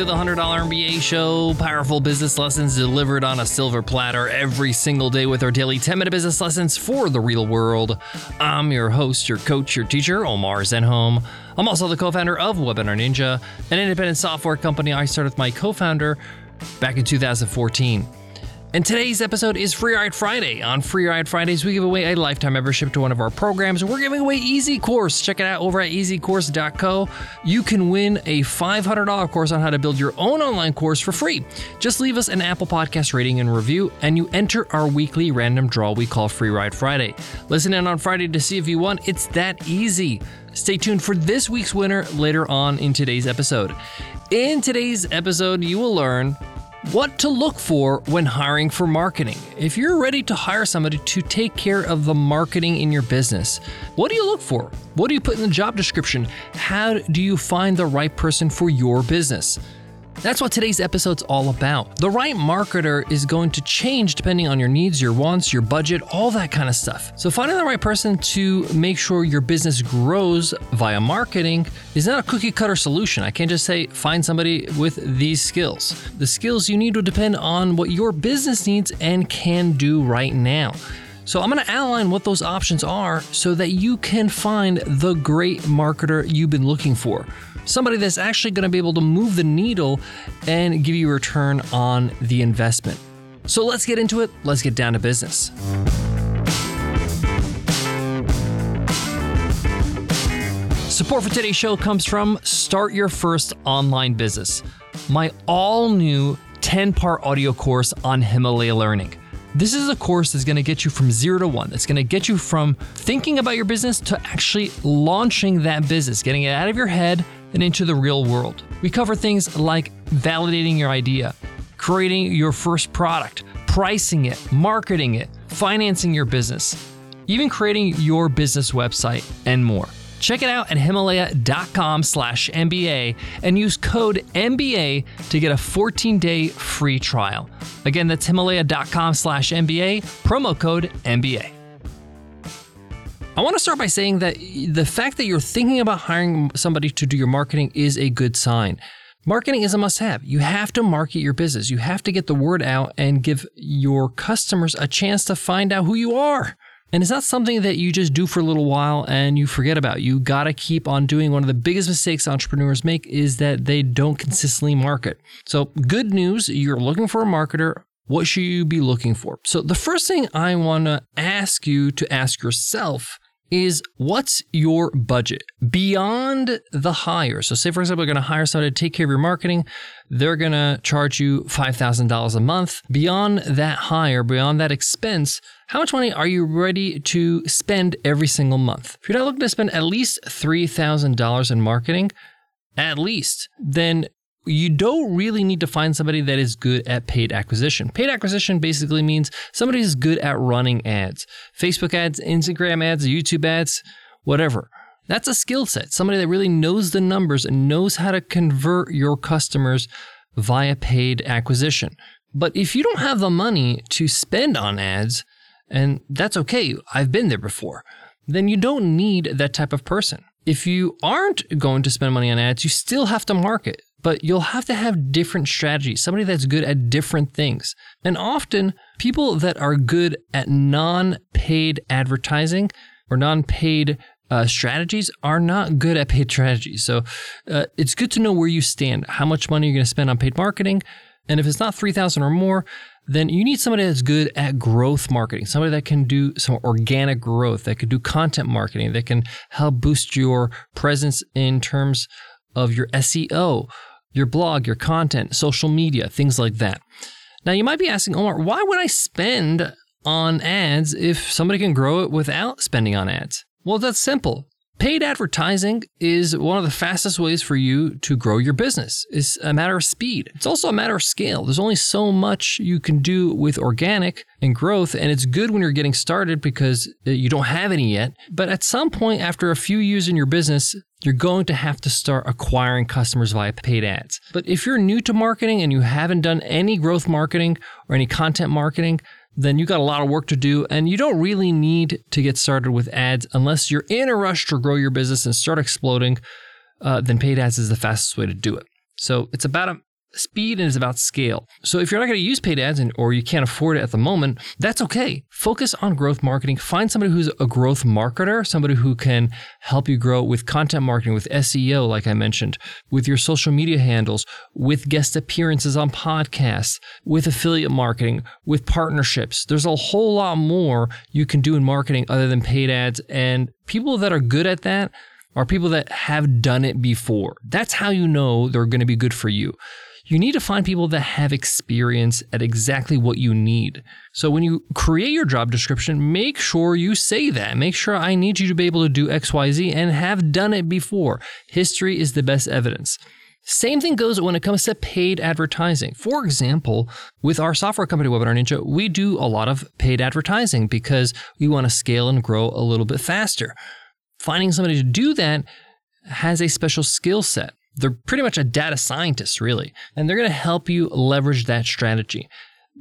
to the $100 MBA show. Powerful business lessons delivered on a silver platter every single day with our daily 10 minute business lessons for the real world. I'm your host, your coach, your teacher, Omar Zenhom. I'm also the co founder of Webinar Ninja, an independent software company I started with my co founder back in 2014. And today's episode is Free Ride Friday. On Free Ride Fridays, we give away a lifetime membership to one of our programs. We're giving away Easy Course. Check it out over at easycourse.co. You can win a $500 course on how to build your own online course for free. Just leave us an Apple Podcast rating and review, and you enter our weekly random draw we call Free Ride Friday. Listen in on Friday to see if you won. It's that easy. Stay tuned for this week's winner later on in today's episode. In today's episode, you will learn what to look for when hiring for marketing. If you're ready to hire somebody to take care of the marketing in your business, what do you look for? What do you put in the job description? How do you find the right person for your business? That's what today's episode's all about. The right marketer is going to change depending on your needs, your wants, your budget, all that kind of stuff. So, finding the right person to make sure your business grows via marketing is not a cookie cutter solution. I can't just say find somebody with these skills. The skills you need will depend on what your business needs and can do right now. So, I'm going to outline what those options are so that you can find the great marketer you've been looking for somebody that's actually going to be able to move the needle and give you a return on the investment. So let's get into it. Let's get down to business. Support for today's show comes from Start Your First Online Business, my all new 10 part audio course on Himalaya Learning. This is a course that's going to get you from zero to one. That's going to get you from thinking about your business to actually launching that business, getting it out of your head and into the real world. We cover things like validating your idea, creating your first product, pricing it, marketing it, financing your business, even creating your business website, and more. Check it out at himalaya.com slash MBA and use code MBA to get a 14-day free trial. Again, that's himalaya.com slash MBA, promo code MBA. I want to start by saying that the fact that you're thinking about hiring somebody to do your marketing is a good sign. Marketing is a must have. You have to market your business. You have to get the word out and give your customers a chance to find out who you are. And it's not something that you just do for a little while and you forget about. You got to keep on doing. One of the biggest mistakes entrepreneurs make is that they don't consistently market. So, good news, you're looking for a marketer. What should you be looking for? So, the first thing I want to ask you to ask yourself is what's your budget beyond the hire? So, say for example, you're going to hire somebody to take care of your marketing, they're going to charge you $5,000 a month. Beyond that hire, beyond that expense, how much money are you ready to spend every single month? If you're not looking to spend at least $3,000 in marketing, at least, then you don't really need to find somebody that is good at paid acquisition. Paid acquisition basically means somebody is good at running ads Facebook ads, Instagram ads, YouTube ads, whatever. That's a skill set. Somebody that really knows the numbers and knows how to convert your customers via paid acquisition. But if you don't have the money to spend on ads, and that's okay, I've been there before, then you don't need that type of person. If you aren't going to spend money on ads, you still have to market but you'll have to have different strategies, somebody that's good at different things. And often, people that are good at non paid advertising or non paid uh, strategies are not good at paid strategies. So uh, it's good to know where you stand, how much money you're going to spend on paid marketing. And if it's not 3000 or more, then you need somebody that's good at growth marketing, somebody that can do some organic growth, that can do content marketing, that can help boost your presence in terms of your SEO, your blog, your content, social media, things like that. Now, you might be asking, Omar, why would I spend on ads if somebody can grow it without spending on ads? Well, that's simple. Paid advertising is one of the fastest ways for you to grow your business. It's a matter of speed. It's also a matter of scale. There's only so much you can do with organic and growth, and it's good when you're getting started because uh, you don't have any yet. But at some point, after a few years in your business, you're going to have to start acquiring customers via paid ads. But if you're new to marketing and you haven't done any growth marketing or any content marketing, then you got a lot of work to do and you don't really need to get started with ads unless you're in a rush to grow your business and start exploding. Uh, then paid ads is the fastest way to do it. So it's about a speed and it's about scale. So if you're not going to use paid ads and, or you can't afford it at the moment, that's okay. Focus on growth marketing. Find somebody who's a growth marketer, somebody who can help you grow with content marketing, with SEO, like I mentioned, with your social media handles, with guest appearances on podcasts, with affiliate marketing, with partnerships. There's a whole lot more you can do in marketing other than paid ads. And people that are good at that are people that have done it before. That's how you know they're going to be good for you you need to find people that have experience at exactly what you need. So when you create your job description, make sure you say that. Make sure I need you to be able to do XYZ and have done it before. History is the best evidence. Same thing goes when it comes to paid advertising. For example, with our software company Webinar Ninja, we do a lot of paid advertising because we want to scale and grow a little bit faster. Finding somebody to do that has a special skill set. They're pretty much a data scientist, really, and they're going to help you leverage that strategy.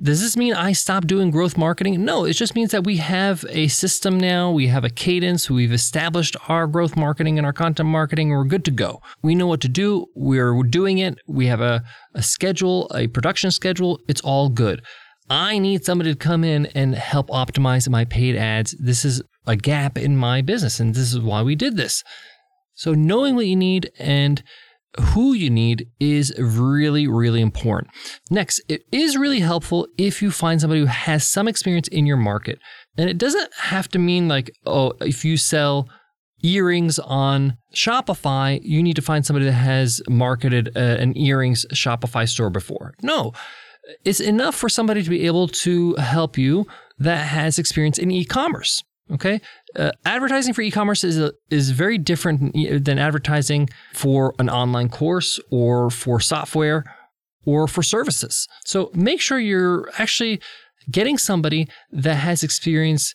Does this mean I stop doing growth marketing? No, it just means that we have a system now, we have a cadence, we've established our growth marketing and our content marketing, we're good to go. We know what to do, we're doing it, we have a, a schedule, a production schedule, it's all good. I need somebody to come in and help optimize my paid ads. This is a gap in my business, and this is why we did this. So, knowing what you need and who you need is really, really important. Next, it is really helpful if you find somebody who has some experience in your market. And it doesn't have to mean like, oh, if you sell earrings on Shopify, you need to find somebody that has marketed uh, an earrings Shopify store before. No, it's enough for somebody to be able to help you that has experience in e commerce. Okay, uh, advertising for e-commerce is is very different than advertising for an online course or for software or for services. So make sure you're actually getting somebody that has experience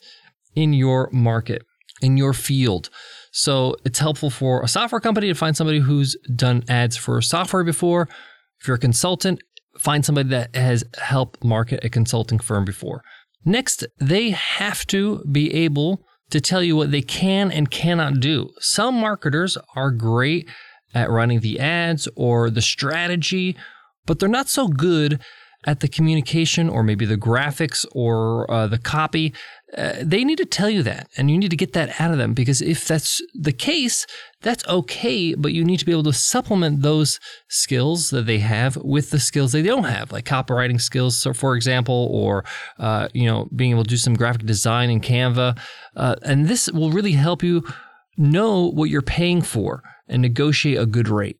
in your market, in your field. So it's helpful for a software company to find somebody who's done ads for software before. If you're a consultant, find somebody that has helped market a consulting firm before. Next, they have to be able to tell you what they can and cannot do. Some marketers are great at running the ads or the strategy, but they're not so good at the communication or maybe the graphics or uh, the copy, uh, they need to tell you that and you need to get that out of them because if that's the case, that's okay, but you need to be able to supplement those skills that they have with the skills they don't have, like copywriting skills, for example, or uh, you know being able to do some graphic design in Canva, uh, and this will really help you know what you're paying for and negotiate a good rate.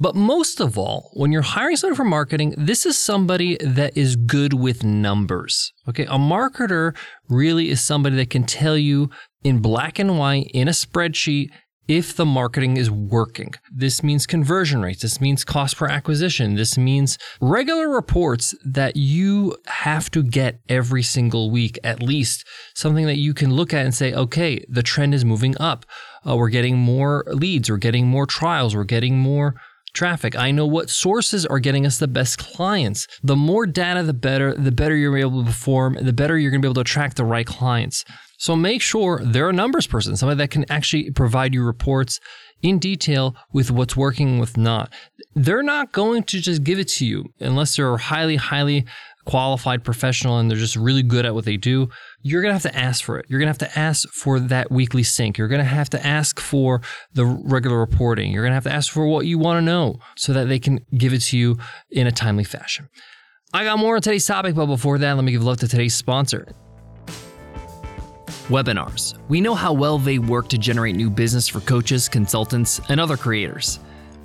But most of all, when you're hiring someone for marketing, this is somebody that is good with numbers. Okay. A marketer really is somebody that can tell you in black and white in a spreadsheet if the marketing is working. This means conversion rates. This means cost per acquisition. This means regular reports that you have to get every single week, at least something that you can look at and say, okay, the trend is moving up. Uh, we're getting more leads. We're getting more trials. We're getting more traffic. I know what sources are getting us the best clients. The more data, the better. The better you're able to perform, the better you're going to be able to attract the right clients. So make sure they're a numbers person, somebody that can actually provide you reports in detail with what's working what's not. They're not going to just give it to you unless they're highly, highly qualified professional and they're just really good at what they do, you're going to have to ask for it. You're going to have to ask for that weekly sync. You're going to have to ask for the regular reporting. You're going to have to ask for what you want to know so that they can give it to you in a timely fashion. I got more on today's topic, but before that, let me give love to today's sponsor. Webinars. We know how well they work to generate new business for coaches, consultants, and other creators.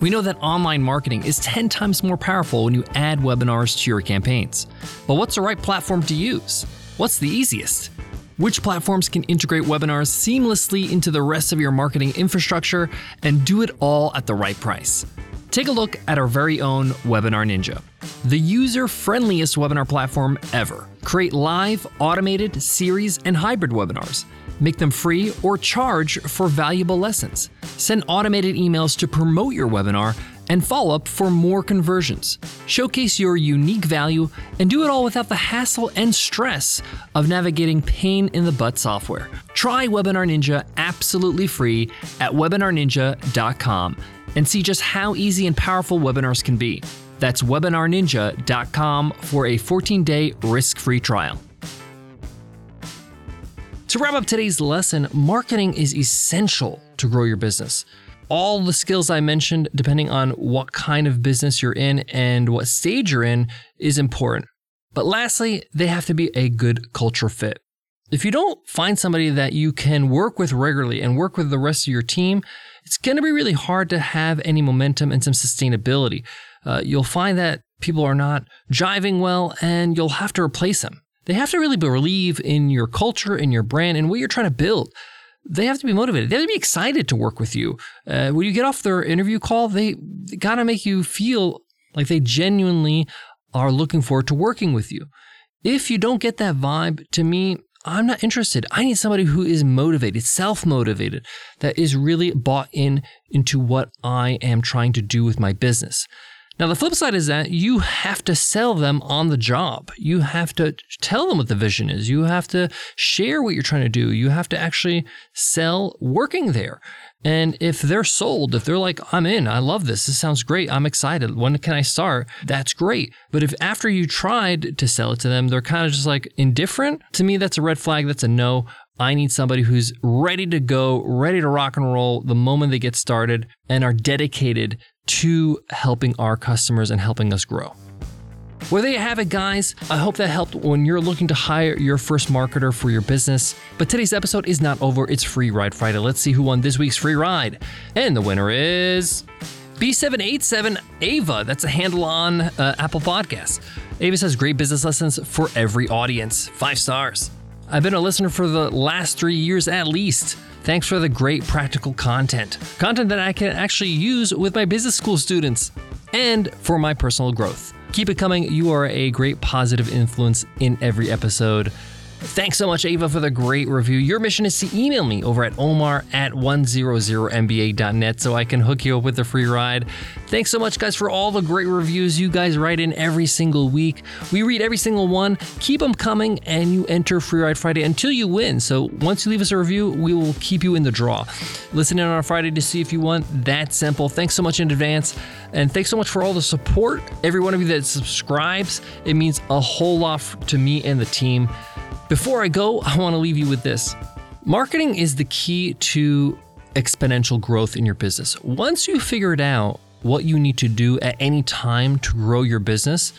We know that online marketing is 10 times more powerful when you add webinars to your campaigns. But what's the right platform to use? What's the easiest? Which platforms can integrate webinars seamlessly into the rest of your marketing infrastructure and do it all at the right price? Take a look at our very own Webinar Ninja, the user friendliest webinar platform ever. Create live, automated, series, and hybrid webinars Make them free or charge for valuable lessons. Send automated emails to promote your webinar and follow up for more conversions. Showcase your unique value and do it all without the hassle and stress of navigating pain in the butt software. Try Webinar Ninja absolutely free at webinarninja.com and see just how easy and powerful webinars can be. That's webinarninja.com for a 14 day risk free trial. To wrap up today's lesson, marketing is essential to grow your business. All the skills I mentioned, depending on what kind of business you're in and what stage you're in, is important. But lastly, they have to be a good culture fit. If you don't find somebody that you can work with regularly and work with the rest of your team, it's going to be really hard to have any momentum and some sustainability. Uh, you'll find that people are not jiving well and you'll have to replace them. They have to really believe in your culture, in your brand, and what you're trying to build. They have to be motivated. They have to be excited to work with you. Uh, when you get off their interview call, they, they got to make you feel like they genuinely are looking forward to working with you. If you don't get that vibe, to me, I'm not interested. I need somebody who is motivated, self motivated, that is really bought in into what I am trying to do with my business. Now, the flip side is that you have to sell them on the job. You have to tell them what the vision is. You have to share what you're trying to do. You have to actually sell working there. And if they're sold, if they're like, I'm in, I love this, this sounds great, I'm excited, when can I start? That's great. But if after you tried to sell it to them, they're kind of just like indifferent, to me, that's a red flag. That's a no. I need somebody who's ready to go, ready to rock and roll the moment they get started and are dedicated to helping our customers and helping us grow. Well, there you have it, guys. I hope that helped when you're looking to hire your first marketer for your business. But today's episode is not over. It's Free Ride Friday. Let's see who won this week's free ride. And the winner is B787 Ava. That's a handle on uh, Apple Podcasts. Ava says great business lessons for every audience. Five stars. I've been a listener for the last three years at least. Thanks for the great practical content. Content that I can actually use with my business school students and for my personal growth. Keep it coming. You are a great positive influence in every episode. Thanks so much, Ava, for the great review. Your mission is to email me over at omar at 100mba.net so I can hook you up with the free ride. Thanks so much, guys, for all the great reviews you guys write in every single week. We read every single one. Keep them coming, and you enter Free Ride Friday until you win. So once you leave us a review, we will keep you in the draw. Listen in on a Friday to see if you won. That simple. Thanks so much in advance. And thanks so much for all the support. Every one of you that subscribes, it means a whole lot to me and the team. Before I go, I want to leave you with this marketing is the key to exponential growth in your business. Once you figured out what you need to do at any time to grow your business,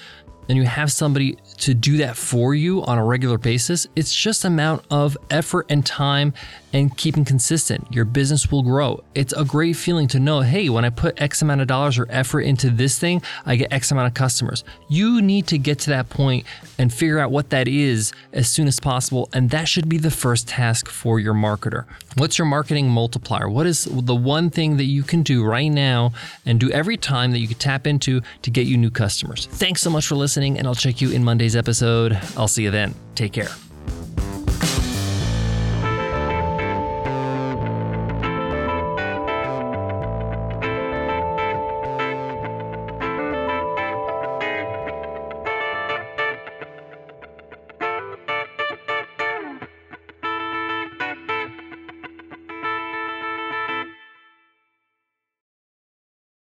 and you have somebody to do that for you on a regular basis, it's just amount of effort and time and keeping consistent. Your business will grow. It's a great feeling to know, hey, when I put X amount of dollars or effort into this thing, I get X amount of customers. You need to get to that point and figure out what that is as soon as possible. And that should be the first task for your marketer. What's your marketing multiplier? What is the one thing that you can do right now and do every time that you can tap into to get you new customers? Thanks so much for listening, and I'll check you in Episode. I'll see you then. Take care.